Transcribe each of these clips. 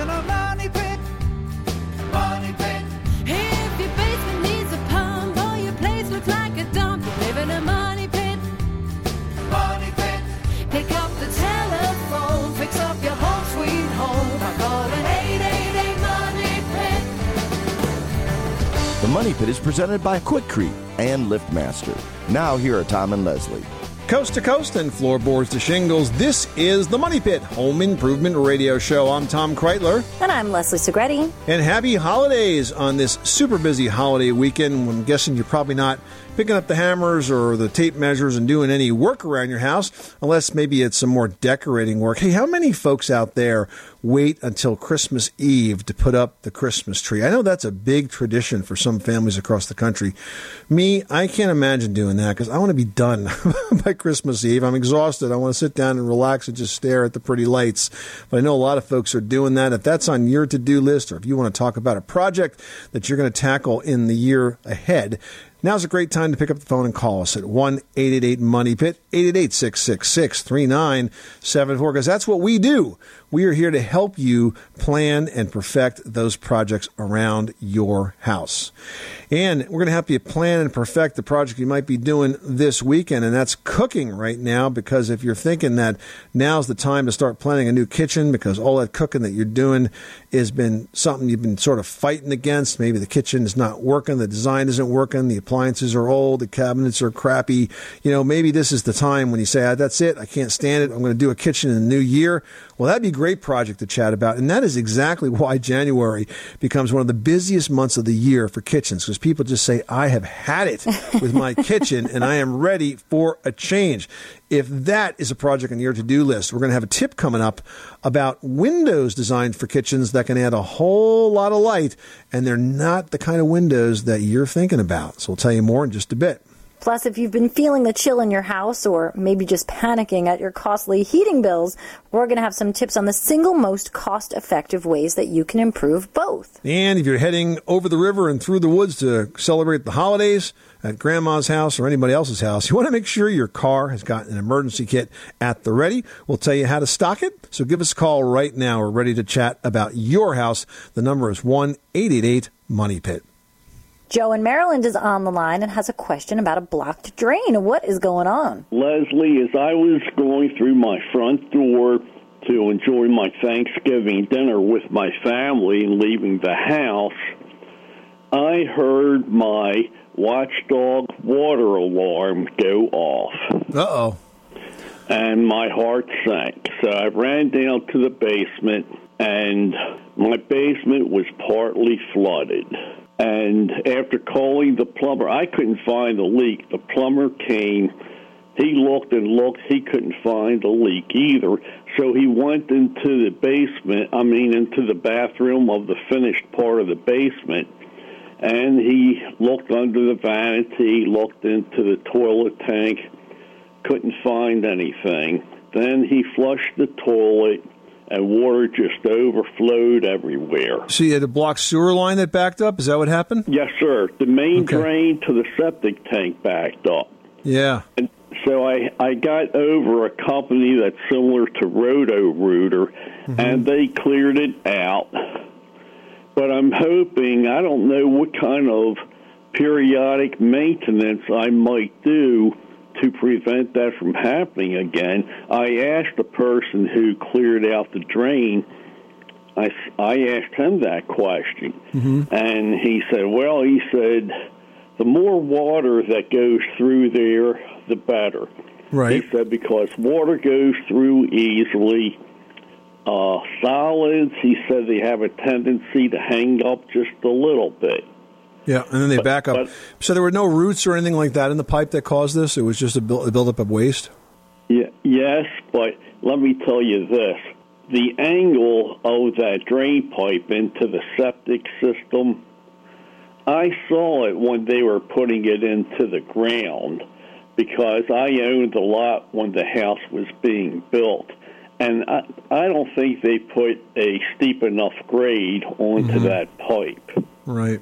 in a money pit. Money pit. If your basement needs a pump or your place looks like a dump, you live in a money pit. Money pit. Pick up the telephone, fix up your home sweet home by calling 888 Money Pit. The Money Pit is presented by Quikrete and LiftMaster. Now here are Tom and Leslie. Coast to coast and floorboards to shingles, this is the Money Pit Home Improvement Radio Show. I'm Tom Kraeutler. And I'm Leslie Segrete. And happy holidays on this super busy holiday weekend. I'm guessing you're probably not picking up the hammers or the tape measures and doing any work around your house, unless maybe it's some more decorating work. Hey, how many folks out there wait until Christmas Eve to put up the Christmas tree? I know that's a big tradition for some families across the country. Me, I can't imagine doing that because I want to be done by Christmas Eve. I'm exhausted. I want to sit down and relax and just stare at the pretty lights. But I know a lot of folks are doing that. If that's on your to do list or if you want to talk about a project that you're going to tackle in the year ahead, Now's a great time to pick up the phone and call us at 1 888 Money Pit, 888 666 3974, because that's what we do. We are here to help you plan and perfect those projects around your house. And we're going to help you plan and perfect the project you might be doing this weekend, and that's cooking right now. Because if you're thinking that now's the time to start planning a new kitchen, because all that cooking that you're doing has been something you've been sort of fighting against, maybe the kitchen is not working, the design isn't working, the appliances are old, the cabinets are crappy. You know, maybe this is the time when you say, ah, "That's it, I can't stand it. I'm going to do a kitchen in the new year." Well, that'd be a great project to chat about, and that is exactly why January becomes one of the busiest months of the year for kitchens because people just say, I have had it with my kitchen and I am ready for a change. If that is a project on your to do list, we're going to have a tip coming up about windows designed for kitchens that can add a whole lot of light, and they're not the kind of windows that you're thinking about. So we'll tell you more in just a bit. Plus, if you've been feeling the chill in your house or maybe just panicking at your costly heating bills, we're going to have some tips on the single most cost effective ways that you can improve both. And if you're heading over the river and through the woods to celebrate the holidays at grandma's house or anybody else's house, you want to make sure your car has got an emergency kit at the ready. We'll tell you how to stock it. So give us a call right now. We're ready to chat about your house. The number is 1 888 Money Pit. Joe in Maryland is on the line and has a question about a blocked drain. What is going on? Leslie, as I was going through my front door to enjoy my Thanksgiving dinner with my family and leaving the house, I heard my watchdog water alarm go off. Uh oh. And my heart sank. So I ran down to the basement, and my basement was partly flooded. And after calling the plumber, I couldn't find the leak. The plumber came. He looked and looked. He couldn't find the leak either. So he went into the basement, I mean, into the bathroom of the finished part of the basement. And he looked under the vanity, looked into the toilet tank, couldn't find anything. Then he flushed the toilet and water just overflowed everywhere. So you had a blocked sewer line that backed up? Is that what happened? Yes, sir. The main Okay. drain to the septic tank backed up. Yeah. And so I, I got over a company that's similar to Roto Rooter, mm-hmm. and they cleared it out. But I'm hoping, I don't know what kind of periodic maintenance I might do to prevent that from happening again. I asked the person who cleared out the drain, I, I asked him that question, and he said, well, he said, the more water that goes through there, the better. Right. He said because water goes through easily. Uh, solids, he said they have a tendency to hang up just a little bit. Yeah, and then they back up. but- so there were no roots or anything like that in the pipe that caused this? It was just a, build, a buildup of waste? Yeah, yes, but let me tell you this. The angle of that drain pipe into the septic system, I saw it when they were putting it into the ground because I owned the lot when the house was being built. And I, I don't think they put a steep enough grade onto mm-hmm. that pipe. Right.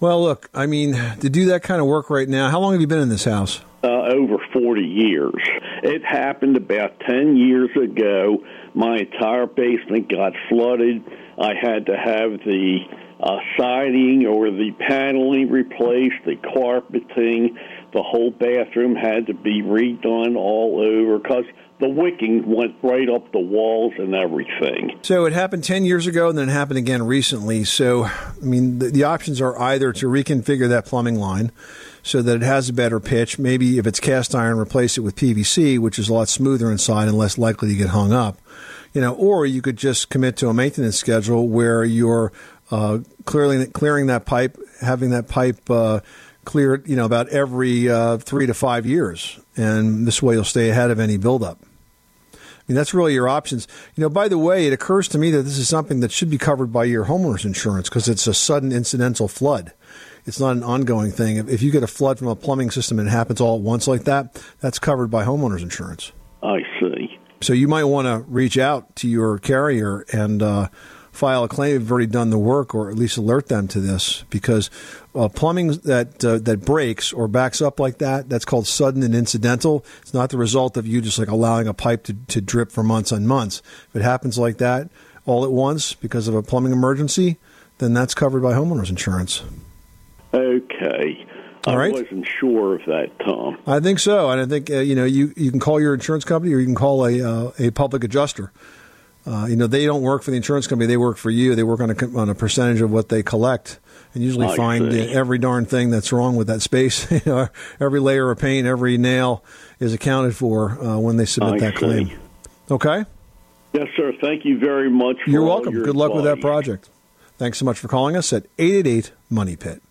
Well, look, I mean, to do that kind of work right now, how long have you been in this house? uh, over 40 years. It happened about 10 years ago. My entire basement got flooded. I had to have the uh, siding or the paneling replaced, the carpeting, the whole bathroom had to be redone all over because the wicking went right up the walls and everything. So it happened 10 years ago and then it happened again recently. So, I mean, the, the options are either to reconfigure that plumbing line so that it has a better pitch. Maybe if it's cast iron, replace it with PVC, which is a lot smoother inside and less likely to get hung up. You know, or you could just commit to a maintenance schedule where you're uh, clearing clearing that pipe, having that pipe uh, cleared, you know, about every uh, three to five years, and this way you'll stay ahead of any buildup. I mean, that's really your options. You know, by the way, it occurs to me that this is something that should be covered by your homeowner's insurance because it's a sudden incidental flood. It's not an ongoing thing. If, if you get a flood from a plumbing system and it happens all at once like that, that's covered by homeowner's insurance. I see. So you might want to reach out to your carrier and uh, file a claim you've already done the work, or at least alert them to this, because uh, plumbing that uh, that breaks or backs up like that, that's called sudden and incidental. It's not the result of you just like allowing a pipe to, to drip for months and months. If it happens like that all at once because of a plumbing emergency, then that's covered by homeowners insurance. Okay. All I wasn't sure of that, Tom. I think so, and I think uh, you know you, you can call your insurance company or you can call a uh, a public adjuster. Uh, you know they don't work for the insurance company; they work for you. They work on a on a percentage of what they collect, and usually I find see. every darn thing that's wrong with that space. You know, every layer of paint, every nail is accounted for uh, when they submit I that see. claim. Okay, Yes, sir. Thank you very much. For you're welcome. your Good luck with that project. Thanks so much for calling us at eight eight eight Money Pit.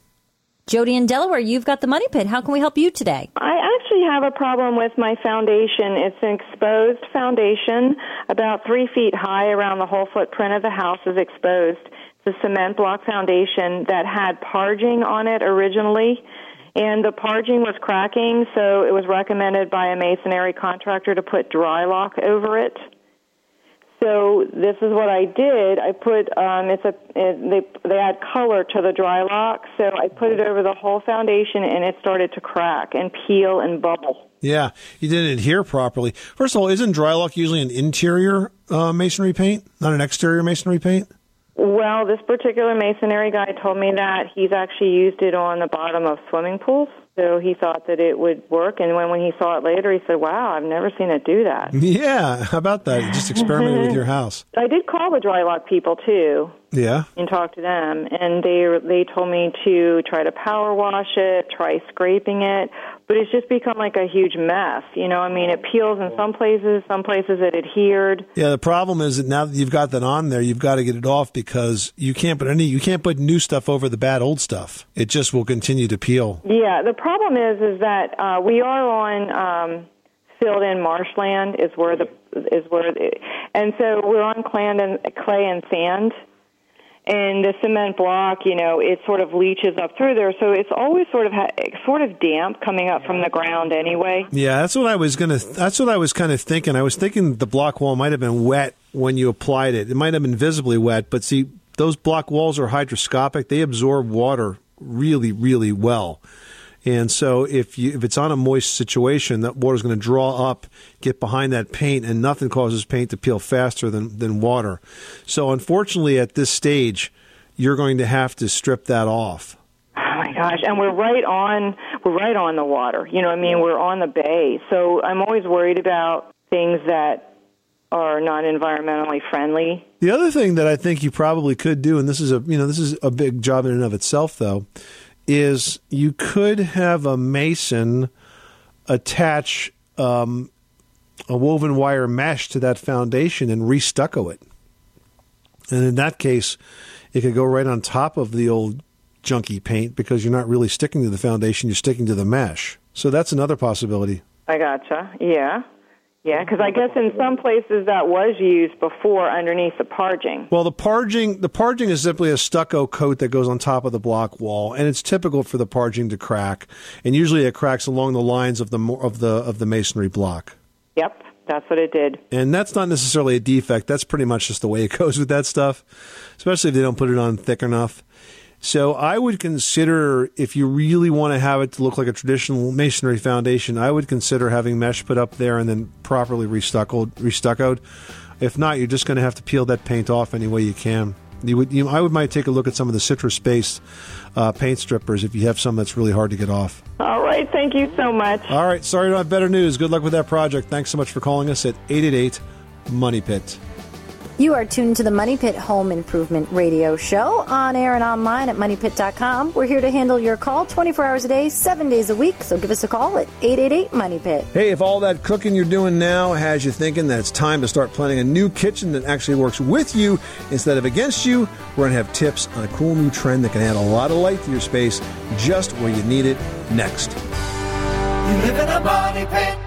Jody in Delaware, you've got the money pit. How can we help you today? I actually have a problem with my foundation. It's an exposed foundation, about three feet high around the whole footprint of the house is exposed. It's a cement block foundation that had parging on it originally, and the parging was cracking, so it was recommended by a masonry contractor to put Drylok over it. So this is what I did. I put um, it's a it, they they add color to the Drylok. So I put it over the whole foundation, and it started to crack and peel and bubble. Yeah, you didn't adhere properly. First of all, isn't Drylok usually an interior uh, masonry paint, not an exterior masonry paint? Well, this particular masonry guy told me that he's actually used it on the bottom of swimming pools. So he thought that it would work, and when when he saw it later, he said, "Wow, I've never seen it do that." Yeah, how about that? You just experimented with your house. I did call the Drylok people too, Yeah. and talk to them and they they told me to try to power wash it try scraping it but it's just become like a huge mess you know i mean it peels in some places some places it adhered Yeah, the problem is that now that you've got that on there, you've got to get it off because you can't put any you can't put new stuff over the bad old stuff. It just will continue to peel. yeah the problem is is that uh we are on um filled in marshland is where the is where the, and so we're on clay and clay and sand and the cement block, you know, it sort of leaches up through there, so it's always sort of ha- sort of damp coming up from the ground anyway. Yeah, that's what I was gonna. That's what I was kind of thinking. I was thinking the block wall might have been wet when you applied it. It might have been visibly wet, but see, those block walls are hydroscopic. They absorb water really, really well. And so, if you if it's on a moist situation, that water's going to draw up, get behind that paint, and nothing causes paint to peel faster than than water. So, unfortunately, at this stage, you're going to have to strip that off. Oh my gosh! And we're right on we're right on the water. You know, what I mean, we're on the bay, so I'm always worried about things that are not environmentally friendly. The other thing that I think you probably could do, and this is a you know this is a big job in and of itself, though, is you could have a mason attach um, a woven wire mesh to that foundation and restucco it, and in that case, it could go right on top of the old junky paint because you're not really sticking to the foundation; you're sticking to the mesh. So that's another possibility. I gotcha. Yeah, yeah. Because I guess in some places that was used before underneath the parging. Well, the parging the parging is simply a stucco coat that goes on top of the block wall, and it's typical for the parging to crack. And usually, it cracks along the lines of the of the of the masonry block. Yep, that's what it did. And that's not necessarily a defect. That's pretty much just the way it goes with that stuff, especially if they don't put it on thick enough. So I would consider if you really want to have it to look like a traditional masonry foundation, I would consider having mesh put up there and then properly restuccoed. restuccoed. If not, you're just going to have to peel that paint off any way you can. You would, you, I would might take a look at some of the citrus-based uh, paint strippers if you have some that's really hard to get off. All right. Thank you so much. All right, sorry don't have better news. Good luck with that project. Thanks so much for calling us at 888 Money Pit. You are tuned to the Money Pit Home Improvement Radio Show on air and online at moneypit.com. We're here to handle your call 24 hours a day, 7 days a week. So give us a call at 888 Money Pit. Hey, if all that cooking you're doing now has you thinking that it's time to start planning a new kitchen that actually works with you instead of against you, we're going to have tips on a cool new trend that can add a lot of light to your space just where you need it next. You live in a money pit.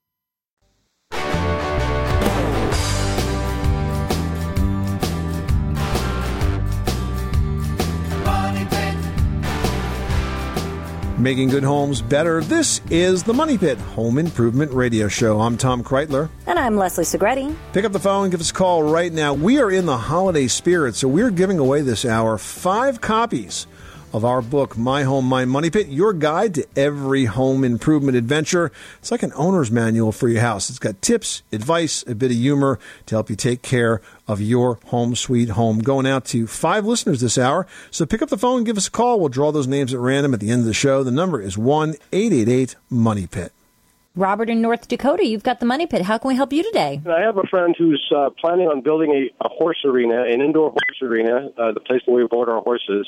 Making good homes better. This is the Money Pit Home Improvement Radio Show. I'm Tom Kraeutler. And I'm Leslie Segrete. Pick up the phone, give us a call right now. We are in the holiday spirit, so we're giving away this hour five copies of our book, My Home, My Money Pit, your guide to every home improvement adventure. It's like an owner's manual for your house. It's got tips, advice, a bit of humor to help you take care of your home sweet home. Going out to five listeners this hour. So pick up the phone, give us a call. We'll draw those names at random at the end of the show. The number is 1 888 Money Pit. Robert in North Dakota, you've got the Money Pit. How can we help you today? I have a friend who's uh, planning on building a, a horse arena, an indoor horse arena, uh, the place where we board our horses.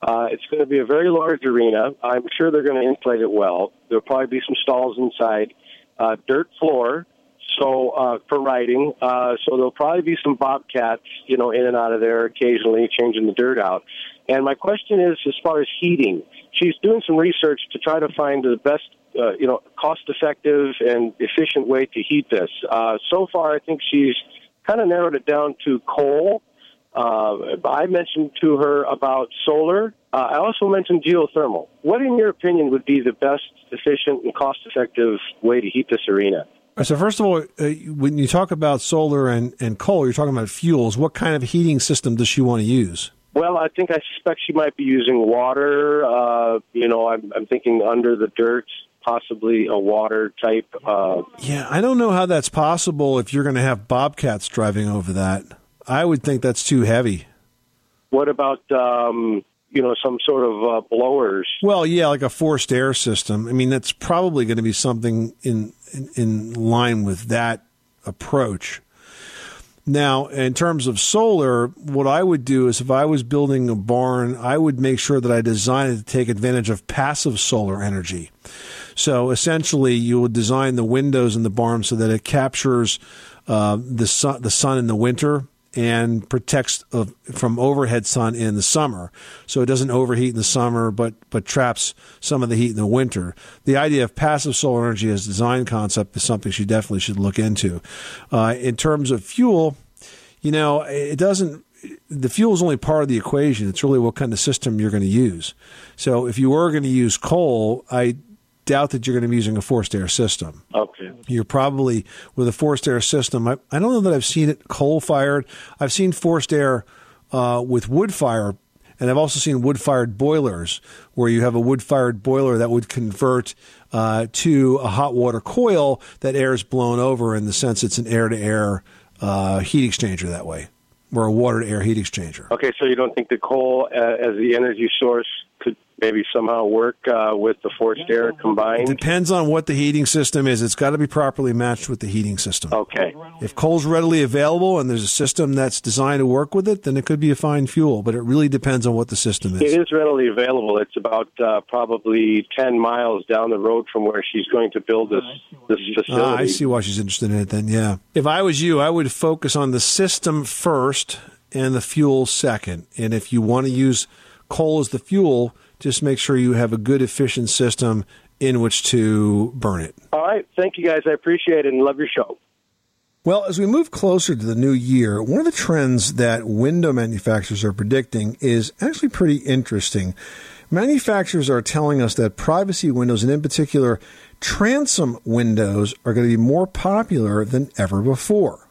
Uh, it's going to be a very large arena. I'm sure they're going to insulate it well. There'll probably be some stalls inside, uh, dirt floor, so uh, for riding. Uh, so there'll probably be some bobcats, you know, in and out of there occasionally, changing the dirt out. And my question is, as far as heating, she's doing some research to try to find the best uh, you know, cost-effective and efficient way to heat this. Uh, so far, I think she's kind of narrowed it down to coal. Uh, I mentioned to her about solar. Uh, I also mentioned geothermal. What, in your opinion, would be the best, efficient, and cost-effective way to heat this arena? So first of all, uh, when you talk about solar and, and coal, you're talking about fuels. What kind of heating system does she want to use? Well, I think I suspect she might be using water. Uh, you know, I'm, I'm thinking under the dirt, possibly a water type. Uh, Yeah, I don't know how that's possible if you're going to have bobcats driving over that. I would think that's too heavy. what about um, you know some sort of uh, blowers? Well, yeah, like a forced air system. I mean, that's probably going to be something in, in in line with that approach. Now, in terms of solar, what I would do is if I was building a barn, I would make sure that I designed it to take advantage of passive solar energy. So essentially, you would design the windows in the barn so that it captures uh, the sun, the sun in the winter and protects from overhead sun in the summer. So it doesn't overheat in the summer, but but traps some of the heat in the winter. The idea of passive solar energy as a design concept is something she definitely should look into. Uh, in terms of fuel, you know, it doesn't. The fuel is only part of the equation. It's really what kind of system you're going to use. So if you were going to use coal, I doubt that you're going to be using a forced air system Okay. you're probably with a forced air system. I, I don't know that I've seen it coal fired. I've seen forced air uh, with wood fire, and I've also seen wood fired boilers where you have a wood fired boiler that would convert uh, to a hot water coil that air is blown over in the sense it's an air to air heat exchanger that way, or a water to air heat exchanger. Okay, so you don't think the coal uh, as the energy source maybe somehow work uh, with the forced air combined? It depends on what the heating system is. It's got to be properly matched with the heating system. Okay. If coal's readily available and there's a system that's designed to work with it, then it could be a fine fuel. But it really depends on what the system is. It is readily available. It's about uh, probably 10 miles down the road from where she's going to build this, this facility. Ah, I see why she's interested in it then, yeah. If I was you, I would focus on the system first and the fuel second. And if you want to use coal as the fuel, just make sure you have a good, efficient system in which to burn it. All right. Thank you, guys. I appreciate it and love your show. Well, as we move closer to the new year, one of the trends that window manufacturers are predicting is actually pretty interesting. Manufacturers are telling us that privacy windows, and in particular, transom windows, are going to be more popular than ever before.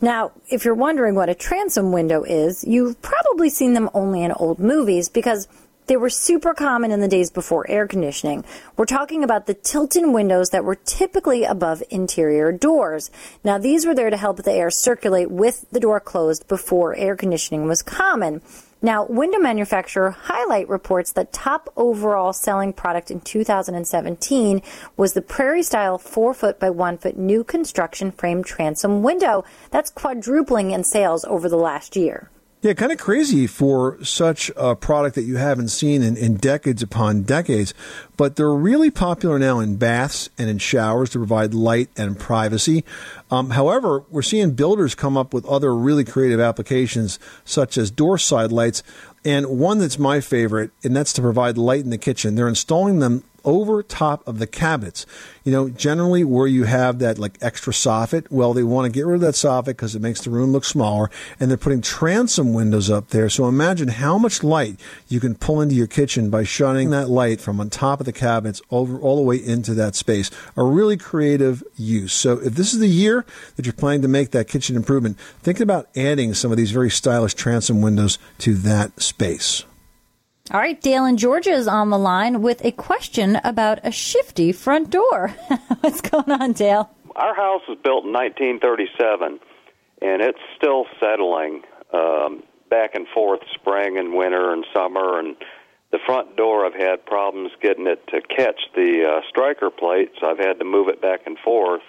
Now, if you're wondering what a transom window is, you've probably seen them only in old movies because they were super common in the days before air conditioning. We're talking about the tilt-in windows that were typically above interior doors. Now, these were there to help the air circulate with the door closed before air conditioning was common. Now, window manufacturer Hy-Lite reports that top overall selling product in 2017 was the Prairie Style 4 foot by 1 foot new construction frame transom window. That's quadrupling in sales over the last year. Yeah, kind of crazy for such a product that you haven't seen in, in decades upon decades. But they're really popular now in baths and in showers to provide light and privacy. Um, however, we're seeing builders come up with other really creative applications, such as door side lights, and one that's my favorite, and that's to provide light in the kitchen. They're installing them over top of the cabinets. You know, generally where you have that like extra soffit, well, they want to get rid of that soffit because it makes the room look smaller, and they're putting transom windows up there. So imagine how much light you can pull into your kitchen by shining that light from on top of the cabinets over all the way into that space. A really creative use. So if this is the year that you're planning to make that kitchen improvement, think about adding some of these very stylish transom windows to that space. All right, Dale in Georgia is on the line with a question about a shifty front door. What's going on, Dale? Our house was built in 1937, and it's still settling um, back and forth spring and winter and summer. And the front door, I've had problems getting it to catch the uh, striker plate, so I've had to move it back and forth.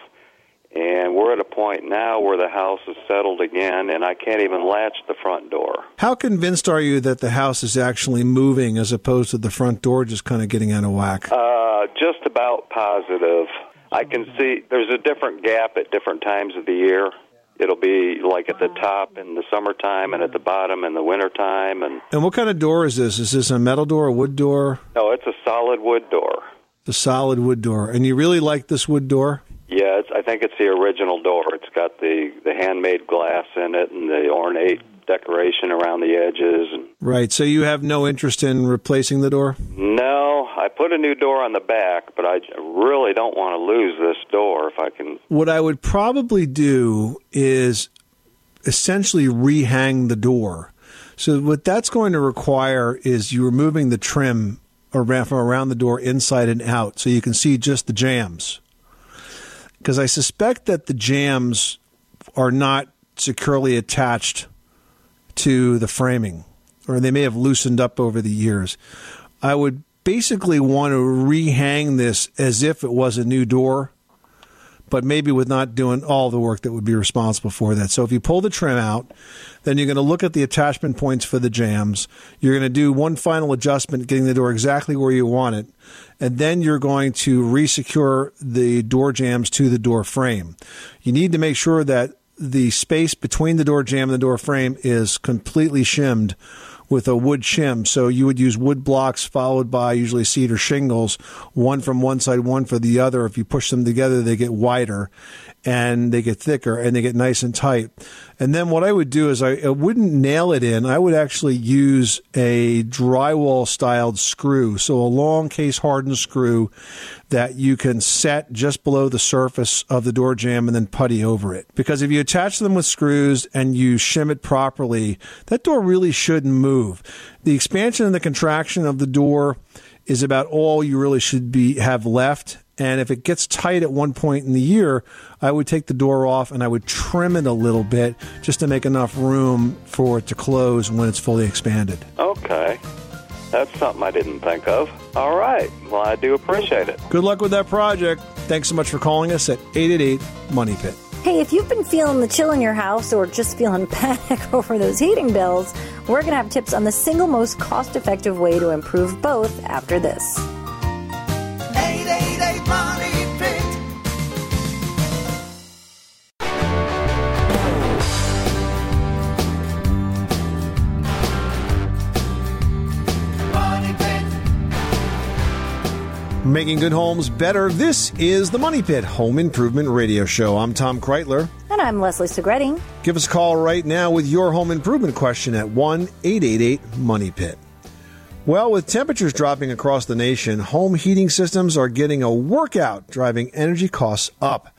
And we're at a point now where the house is settled again, and I can't even latch the front door. How convinced are you that the house is actually moving as opposed to the front door just kind of getting out of whack? Uh, just about positive. I can see there's a different gap at different times of the year. It'll be like at the top in the summertime and at the bottom in the wintertime. And And what kind of door is this? Is this a metal door, a wood door? no, it's a solid wood door. The the solid wood door. And you really like this wood door? Yeah, it's, I think it's the original door. It's got the the handmade glass in it and the ornate decoration around the edges. And Right. So you have no interest in replacing the door? no, I put a new door on the back, but I really don't want to lose this door if I can. What I would probably do is essentially rehang the door. So what that's going to require is you removing the trim around from around the door inside and out so you can see just the jams. Because I suspect that the jams are not securely attached to the framing or they may have loosened up over the years. I would basically want to rehang this as if it was a new door but maybe with not doing all the work that would be responsible for that. So if you pull the trim out, then you're going to look at the attachment points for the jams. You're going to do one final adjustment, getting the door exactly where you want it. And then you're going to resecure the door jams to the door frame. You need to make sure that the space between the door jam and the door frame is completely shimmed with a wood shim. So you would use wood blocks followed by usually cedar shingles, one from one side, one for the other. If you push them together, they get wider and they get thicker and they get nice and tight. And then what I would do is I, I wouldn't nail it in. I would actually use a drywall styled screw. So a long case hardened screw that you can set just below the surface of the door jamb and then putty over it. Because if you attach them with screws and you shim it properly, that door really shouldn't move. The expansion and the contraction of the door is about all you really should be have left. And if it gets tight at one point in the year, I would take the door off and I would trim it a little bit just to make enough room for it to close when it's fully expanded. Okay, that's something I didn't think of. All right, well, I do appreciate it. Good luck with that project. Thanks so much for calling us at 888 Money Pit. Hey, if you've been feeling the chill in your house or just feeling panic over those heating bills, we're going to have tips on the single most cost effective way to improve both after this. Making good homes better. This is the Money Pit Home Improvement Radio Show. I'm Tom Kraeutler. And I'm Leslie Segrete. Give us a call right now with your home improvement question at 1 888 Money Pit. Well, with temperatures dropping across the nation, home heating systems are getting a workout, driving energy costs up.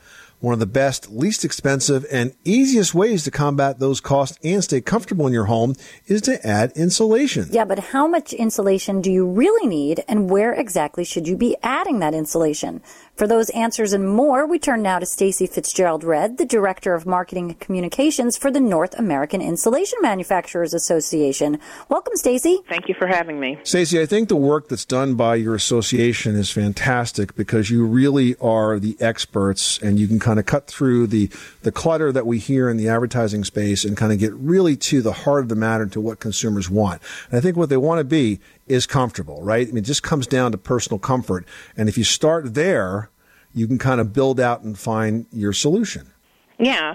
One of the best, least expensive, and easiest ways to combat those costs and stay comfortable in your home is to add insulation. Yeah, but how much insulation do you really need, and where exactly should you be adding that insulation? For those answers and more, we turn now to Stacy Fitzgerald Redd, the Director of Marketing and Communications for the North American Insulation Manufacturers Association. Welcome, Stacy. Thank you for having me. Stacey, I think the work that's done by your association is fantastic because you really are the experts and you can kind of cut through the, the clutter that we hear in the advertising space and kind of get really to the heart of the matter to what consumers want. And I think what they want to be is comfortable, right? I mean, it just comes down to personal comfort. And if you start there, you can kind of build out and find your solution. Yeah.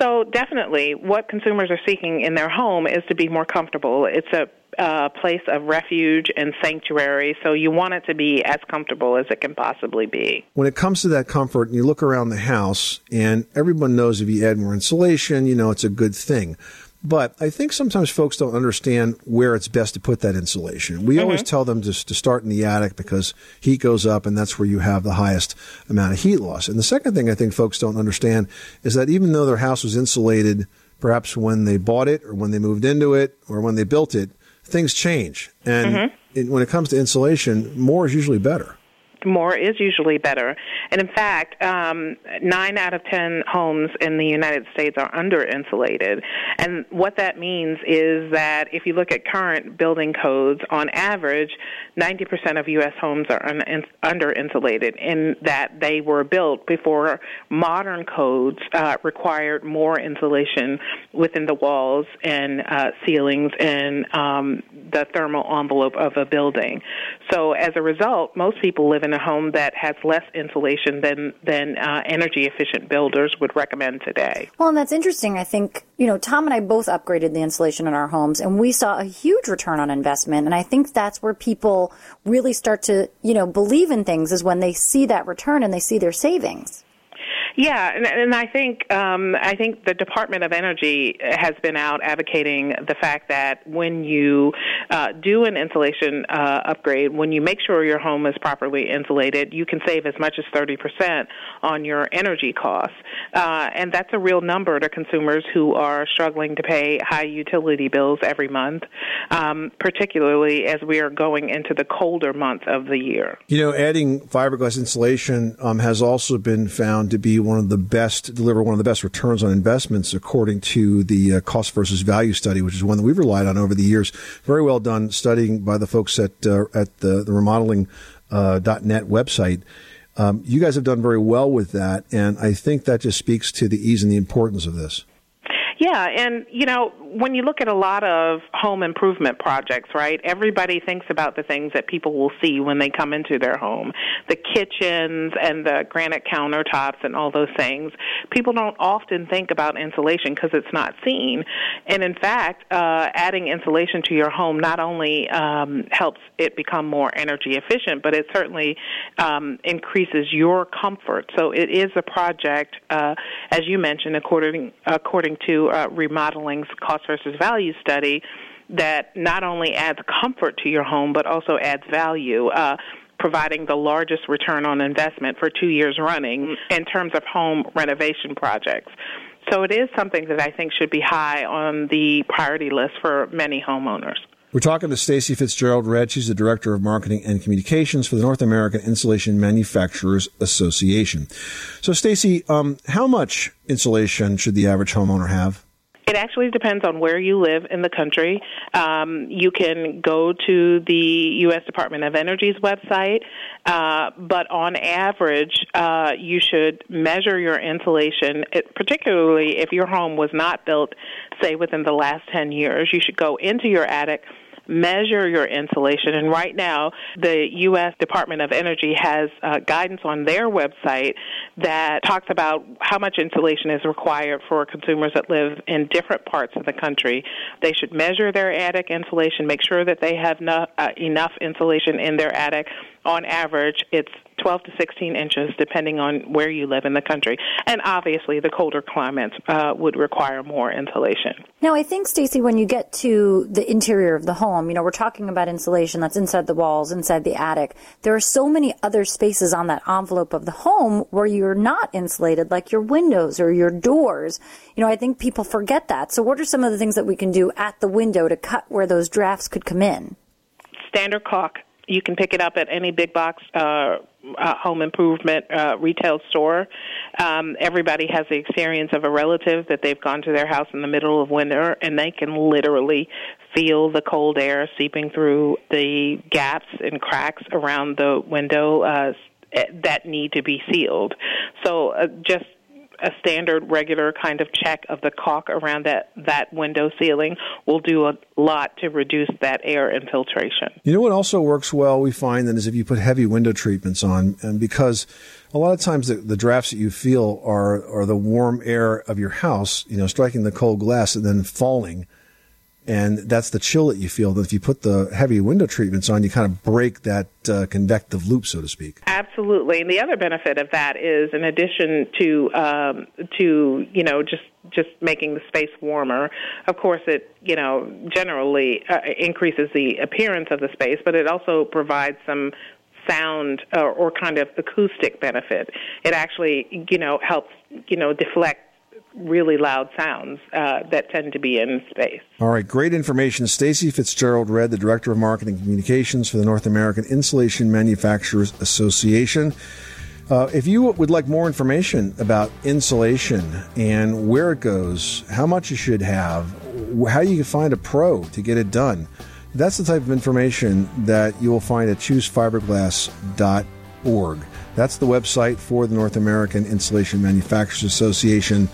So definitely, what consumers are seeking in their home is to be more comfortable. It's a uh, place of refuge and sanctuary, so you want it to be as comfortable as it can possibly be. when it comes to that comfort, and you look around the house, and everyone knows if you add more insulation, you know it's a good thing. But I think sometimes folks don't understand where it's best to put that insulation. We always mm-hmm. tell them just to start in the attic because heat goes up, and that's where you have the highest amount of heat loss. And the second thing I think folks don't understand is that even though their house was insulated, perhaps when they bought it, or when they moved into it, or when they built it, things change. And mm-hmm. it, when it comes to insulation, more is usually better. More is usually better. And in fact, um, nine out of ten homes in the United States are under insulated. And what that means is that if you look at current building codes, on average, 90% of U.S. homes are un- under insulated in that they were built before modern codes uh, required more insulation within the walls and uh, ceilings and um, the thermal envelope of a building. So as a result, most people live in a home that has less insulation than than uh, energy efficient builders would recommend today. Well, and that's interesting. I think, you know, Tom and I both upgraded the insulation in our homes and we saw a huge return on investment. And I think that's where people really start to, you know, believe in things is when they see that return and they see their savings. Yeah, and, and I think um, I think the Department of Energy has been out advocating the fact that when you uh, do an insulation uh, upgrade, when you make sure your home is properly insulated, you can save as much as thirty percent on your energy costs, uh, and that's a real number to consumers who are struggling to pay high utility bills every month, um, particularly as we are going into the colder months of the year. You know, adding fiberglass insulation um, has also been found to be one of the best, deliver one of the best returns on investments according to the uh, cost versus value study, which is one that we've relied on over the years. Very well done studying by the folks at uh, at the, the remodeling uh, .net website. Um, you guys have done very well with that, and I think that just speaks to the ease and the importance of this. Yeah, and you know, when you look at a lot of home improvement projects, right? Everybody thinks about the things that people will see when they come into their home. The kitchens and the granite countertops and all those things. People don't often think about insulation because it's not seen. And in fact, uh, adding insulation to your home not only um, helps it become more energy efficient, but it certainly um, increases your comfort. So it is a project, uh, as you mentioned, according according to uh, remodeling's cost versus value study that not only adds comfort to your home but also adds value. Uh, providing the largest return on investment for two years running in terms of home renovation projects. So it is something that I think should be high on the priority list for many homeowners. We're talking to Stacy Fitzgerald Redd. She's the Director of Marketing and Communications for the North American Insulation Manufacturers Association. So, Stacy, um, how much insulation should the average homeowner have? It actually depends on where you live in the country. Um, you can go to the U.S. Department of Energy's website, uh, but on average, uh, you should measure your insulation, it, particularly if your home was not built, say, within the last 10 years. You should go into your attic measure your insulation. And right now, the U.S. Department of Energy has uh, guidance on their website that talks about how much insulation is required for consumers that live in different parts of the country. They should measure their attic insulation, make sure that they have no, uh, enough insulation in their attic. On average, it's 12 to 16 inches, depending on where you live in the country. And obviously, the colder climates uh, would require more insulation. Now, I think, Stacy, when you get to the interior of the home, you know, we're talking about insulation that's inside the walls, inside the attic. There are so many other spaces on that envelope of the home where you're not insulated, like your windows or your doors. You know, I think people forget that. So, what are some of the things that we can do at the window to cut where those drafts could come in? Standard caulk. You can pick it up at any big box uh, uh, home improvement uh, retail store. Um, everybody has the experience of a relative that they've gone to their house in the middle of winter and they can literally feel the cold air seeping through the gaps and cracks around the window uh, that need to be sealed. So uh, just a standard regular kind of check of the caulk around that that window ceiling will do a lot to reduce that air infiltration. You know what also works well we find then is if you put heavy window treatments on and because a lot of times the, the drafts that you feel are are the warm air of your house, you know, striking the cold glass and then falling and that's the chill that you feel. That if you put the heavy window treatments on, you kind of break that uh, convective loop, so to speak. Absolutely, and the other benefit of that is, in addition to um, to you know just just making the space warmer, of course, it you know generally uh, increases the appearance of the space, but it also provides some sound uh, or kind of acoustic benefit. It actually you know helps you know deflect really loud sounds uh, that tend to be in space. All right, great information. Stacy Fitzgerald Redd, the Director of Marketing Communications for the North American Insulation Manufacturers Association. Uh, if you would like more information about insulation and where it goes, how much you should have, how you can find a pro to get it done, that's the type of information that you will find at choosefiberglass.org. That's the website for the North American Insulation Manufacturers Association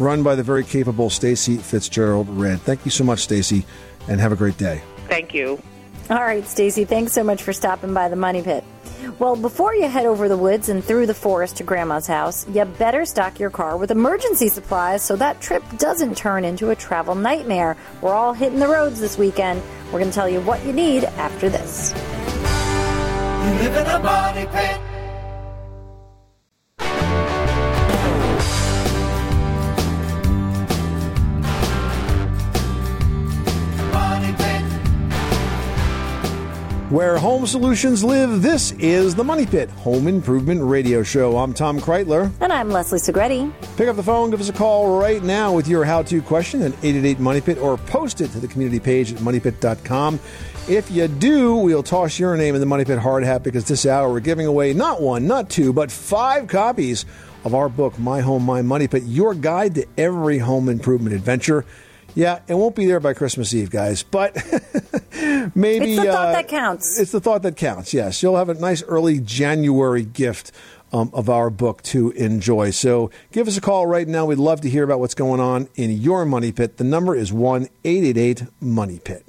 run by the very capable Stacy Fitzgerald Redd. Thank you so much, Stacy, and have a great day. Thank you. All right, Stacy, thanks so much for stopping by the Money Pit. Well, before you head over the woods and through the forest to Grandma's house, you better stock your car with emergency supplies so that trip doesn't turn into a travel nightmare. We're all hitting the roads this weekend. We're going to tell you what you need after this. You live in a money pit. Where home solutions live, this is the Money Pit Home Improvement Radio Show. I'm Tom Kraeutler. And I'm Leslie Segrete. Pick up the phone, give us a call right now with your how to question at 888 Money Pit or post it to the community page at moneypit.com. If you do, we'll toss your name in the Money Pit hard hat because this hour we're giving away not one, not two, but five copies of our book, My Home, My Money Pit, your guide to every home improvement adventure. Yeah, it won't be there by Christmas Eve, guys, but maybe It's the thought uh, that counts. It's the thought that counts. Yes, you'll have a nice early January gift um, of our book to enjoy. So give us a call right now. We'd love to hear about what's going on in your money pit. The number is one eight eight eight Money Pit.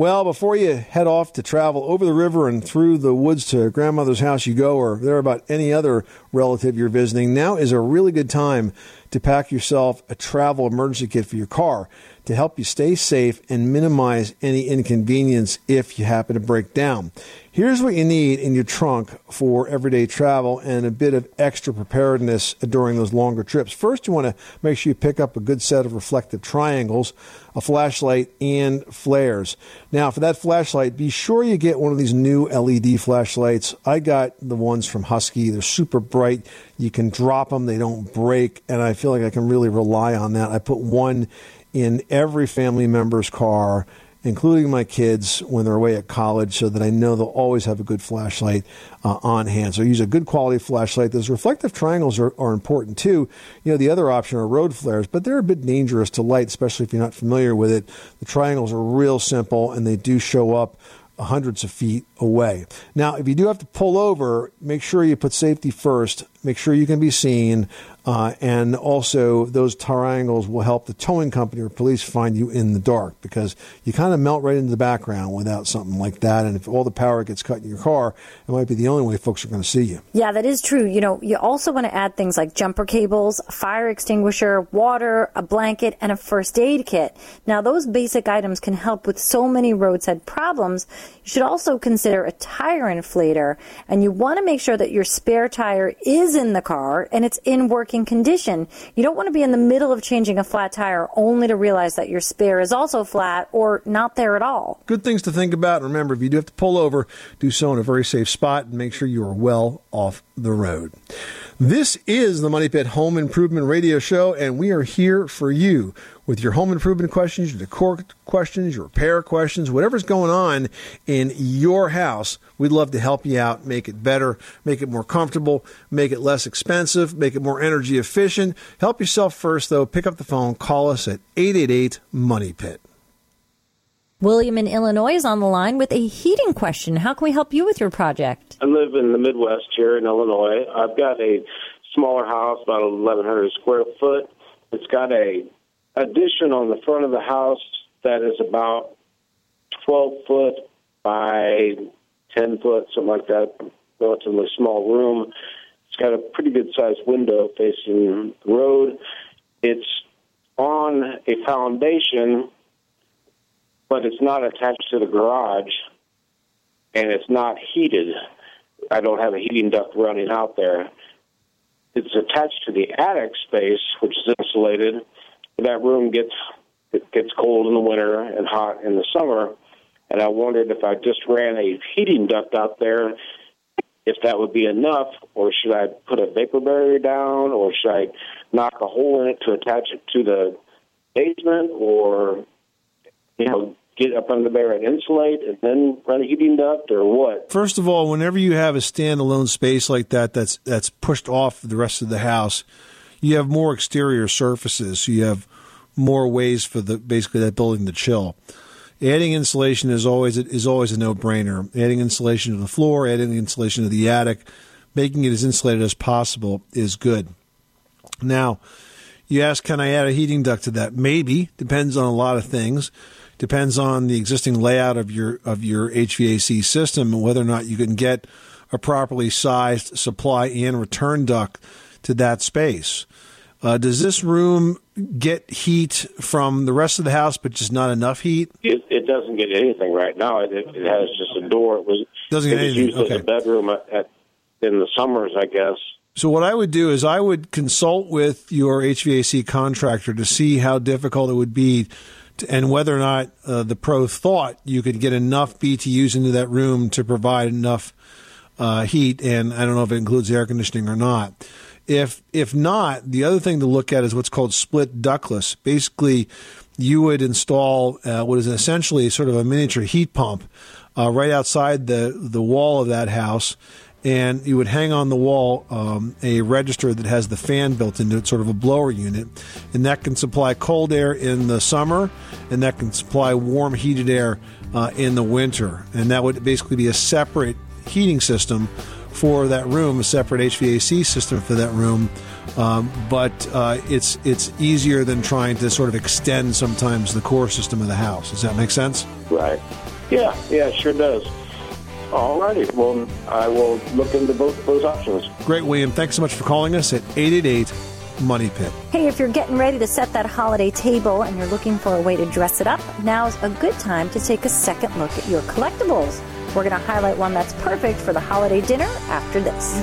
Well, before you head off to travel over the river and through the woods to grandmother's house you go, or there about any other relative you're visiting, now is a really good time to pack yourself a travel emergency kit for your car to help you stay safe and minimize any inconvenience if you happen to break down. Here's what you need in your trunk for everyday travel and a bit of extra preparedness during those longer trips. First, you want to make sure you pick up a good set of reflective triangles, a flashlight, and flares. Now, for that flashlight, be sure you get one of these new LED flashlights. I got the ones from Husky. They're super bright. You can drop them, they don't break, and I feel like I can really rely on that. I put one in every family member's car, including my kids when they're away at college, so that I know they'll always have a good flashlight uh, on hand. So use a good quality flashlight. Those reflective triangles are, are important too. You know, the other option are road flares, but they're a bit dangerous to light, especially if you're not familiar with it. The triangles are real simple and they do show up hundreds of feet away. Now, if you do have to pull over, make sure you put safety first. Make sure you can be seen. Uh, and also, those triangles will help the towing company or police find you in the dark because you kind of melt right into the background without something like that. And if all the power gets cut in your car, it might be the only way folks are going to see you. Yeah, that is true. You know, you also want to add things like jumper cables, fire extinguisher, water, a blanket, and a first aid kit. Now, those basic items can help with so many roadside problems. You should also consider a tire inflator, and you want to make sure that your spare tire is in the car and it's in working condition. You don't want to be in the middle of changing a flat tire only to realize that your spare is also flat or not there at all. Good things to think about. Remember, if you do have to pull over, do so in a very safe spot and make sure you are well off the road. This is the Money Pit Home Improvement Radio Show, and we are here for you with your home improvement questions, your decor questions, your repair questions, whatever's going on in your house. We'd love to help you out, make it better, make it more comfortable, make it less expensive, make it more energy efficient. Help yourself first, though. Pick up the phone, call us at 888 Money Pit. William in Illinois is on the line with a heating question. How can we help you with your project? I live in the Midwest here in Illinois. I've got a smaller house, about 1,100 square foot. It's got a addition on the front of the house that is about 12 foot by 10 foot, something like that. Relatively small room. It's got a pretty good sized window facing the road. It's on a foundation, but it's not attached to the garage, and it's not heated. I don't have a heating duct running out there. It's attached to the attic space, which is insulated. That room gets it gets cold in the winter and hot in the summer. And I wondered if I just ran a heating duct out there, if that would be enough, or should I put a vapor barrier down, or should I knock a hole in it to attach it to the basement, or you know get up under there and insulate and then run a heating duct, or what? First of all, whenever you have a standalone space like that that's that's pushed off the rest of the house, you have more exterior surfaces, so you have more ways for the basically that building to chill. Adding insulation is always is always a no brainer. Adding insulation to the floor, adding insulation to the attic, making it as insulated as possible is good. Now, you ask, can I add a heating duct to that? Maybe depends on a lot of things. Depends on the existing layout of your of your HVAC system and whether or not you can get a properly sized supply and return duct to that space. Uh, does this room get heat from the rest of the house, but just not enough heat? It, it doesn't get anything right now. It, it has just a door. It was Doesn't it get anything, used as a bedroom at, at, in the summers, I guess. So what I would do is I would consult with your HVAC contractor to see how difficult it would be, and whether or not uh, the pro thought you could get enough BTUs into that room to provide enough uh, heat. And I don't know if it includes air conditioning or not. If if not, the other thing to look at is what's called split ductless. Basically, you would install uh, what is essentially sort of a miniature heat pump uh, right outside the the wall of that house, and you would hang on the wall um, a register that has the fan built into it, sort of a blower unit, and that can supply cold air in the summer, and that can supply warm heated air uh, in the winter, and that would basically be a separate heating system for that room, a separate HVAC system for that room. Um, but uh, it's it's easier than trying to sort of extend sometimes the core system of the house. Does that make sense? Right. Yeah, yeah, sure does. All righty. Well, I will look into both those options. Great, William. Thanks so much for calling us at 888 Money Pit. Hey, if you're getting ready to set that holiday table and you're looking for a way to dress it up, now's a good time to take a second look at your collectibles. We're going to highlight one that's perfect for the holiday dinner after this.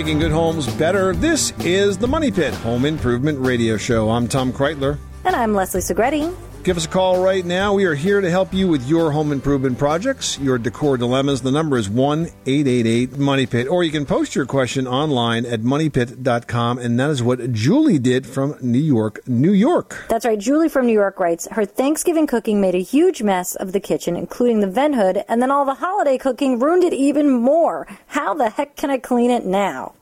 Making good homes better. This is the Money Pit Home Improvement Radio Show. I'm Tom Kraeutler. And I'm Leslie Segrete. Give us a call right now. We are here to help you with your home improvement projects, your decor dilemmas. The number is 1 888 Money Pit. Or you can post your question online at moneypit.com. And that is what Julie did from New York, New York. That's right. Julie from New York writes Her Thanksgiving cooking made a huge mess of the kitchen, including the vent hood, and then all the holiday cooking ruined it even more. How the heck can I clean it now?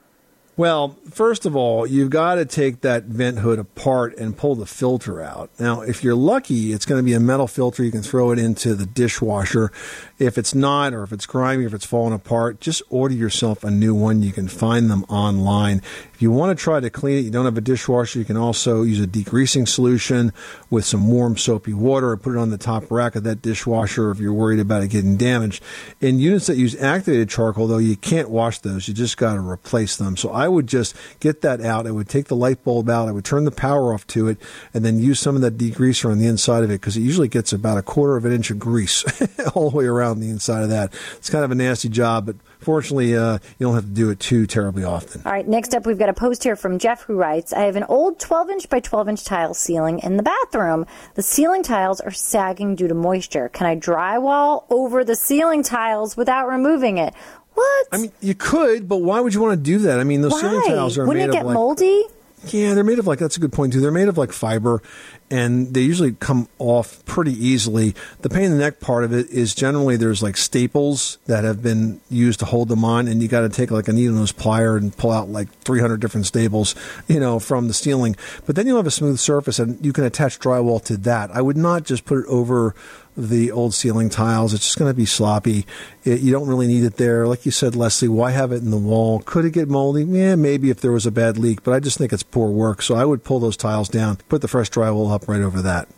Well, first of all, you've got to take that vent hood apart and pull the filter out. Now, if you're lucky, it's going to be a metal filter. You can throw it into the dishwasher. If it's not, or if it's grimy, if it's falling apart, just order yourself a new one. You can find them online. If you want to try to clean it, you don't have a dishwasher, you can also use a degreasing solution with some warm soapy water and put it on the top rack of that dishwasher if you're worried about it getting damaged. In units that use activated charcoal, though, you can't wash those. You just got to replace them. So I would just get that out. I would take the light bulb out. I would turn the power off to it and then use some of that degreaser on the inside of it because it usually gets about a quarter of an inch of grease all the way around the inside of that. It's kind of a nasty job, but fortunately, uh, you don't have to do it too terribly often. All right, next up, we've got a post here from Jeff who writes I have an old 12 inch by 12 inch tile ceiling in the bathroom. The ceiling tiles are sagging due to moisture. Can I drywall over the ceiling tiles without removing it? What? I mean, you could, but why would you want to do that? I mean, those Why? ceiling tiles are made of. Wouldn't made it get of like moldy? Yeah, they're made of like that's a good point too. They're made of like fiber, and they usually come off pretty easily. The pain in the neck part of it is generally there's like staples that have been used to hold them on, and you got to take like a needle nose plier and pull out like 300 different staples, you know, from the ceiling. But then you'll have a smooth surface, and you can attach drywall to that. I would not just put it over the old ceiling tiles. It's just going to be sloppy. It, you don't really need it there. Like you said, Leslie, why have it in the wall? Could it get moldy? Yeah, maybe if there was a bad leak, but I just think it's poor work. So I would pull those tiles down, put the fresh drywall up right over that.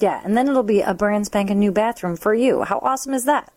Yeah, and then it'll be a brand spanking new bathroom for you. How awesome is that?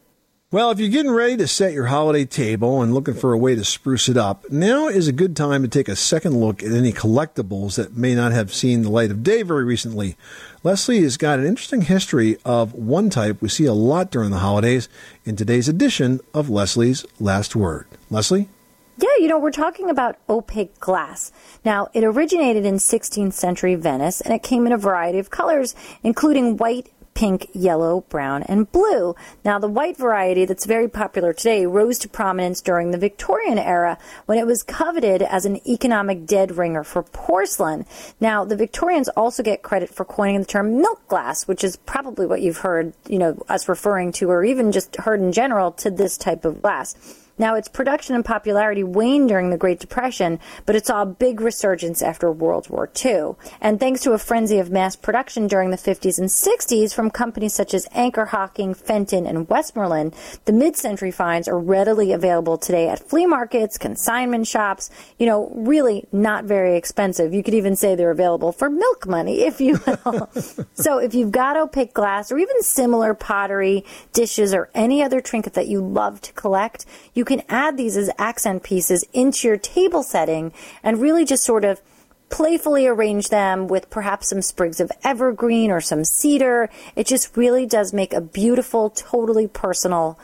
Well, if you're getting ready to set your holiday table and looking for a way to spruce it up, now is a good time to take a second look at any collectibles that may not have seen the light of day very recently. Leslie has got an interesting history of one type we see a lot during the holidays in today's edition of Leslie's Last Word. Leslie? Yeah, you know, we're talking about opaque glass. Now, it originated in 16th century Venice and it came in a variety of colors, including white, pink, yellow, brown, and blue. Now, the white variety that's very popular today rose to prominence during the Victorian era when it was coveted as an economic dead ringer for porcelain. Now, the Victorians also get credit for coining the term milk glass, which is probably what you've heard, you know, us referring to or even just heard in general to this type of glass. Now, its production and popularity waned during the Great Depression, but it saw a big resurgence after World War II. And thanks to a frenzy of mass production during the 50s and 60s from companies such as Anchor Hocking, Fenton, and Westmoreland, the mid-century finds are readily available today at flea markets, consignment shops, you know, really not very expensive. You could even say they're available for milk money, if you will. so if you've got opaque glass or even similar pottery, dishes, or any other trinket that you love to collect, you can add these as accent pieces into your table setting and really just sort of playfully arrange them with perhaps some sprigs of evergreen or some cedar. It just really does make a beautiful, totally personal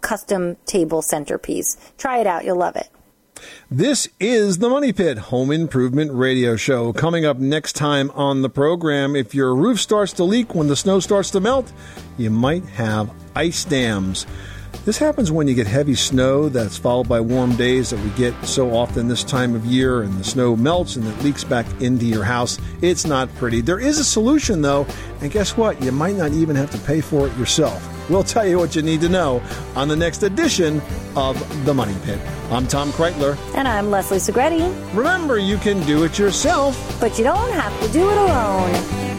custom table centerpiece. Try it out, you'll love it. This is the Money Pit Home Improvement Radio Show. Coming up next time on the program, if your roof starts to leak when the snow starts to melt, you might have ice dams. This happens when you get heavy snow that's followed by warm days that we get so often this time of year, and the snow melts and it leaks back into your house. It's not pretty. There is a solution, though, and guess what? You might not even have to pay for it yourself. We'll tell you what you need to know on the next edition of The Money Pit. I'm Tom Kraeutler. And I'm Leslie Segrete. Remember, you can do it yourself, but you don't have to do it alone.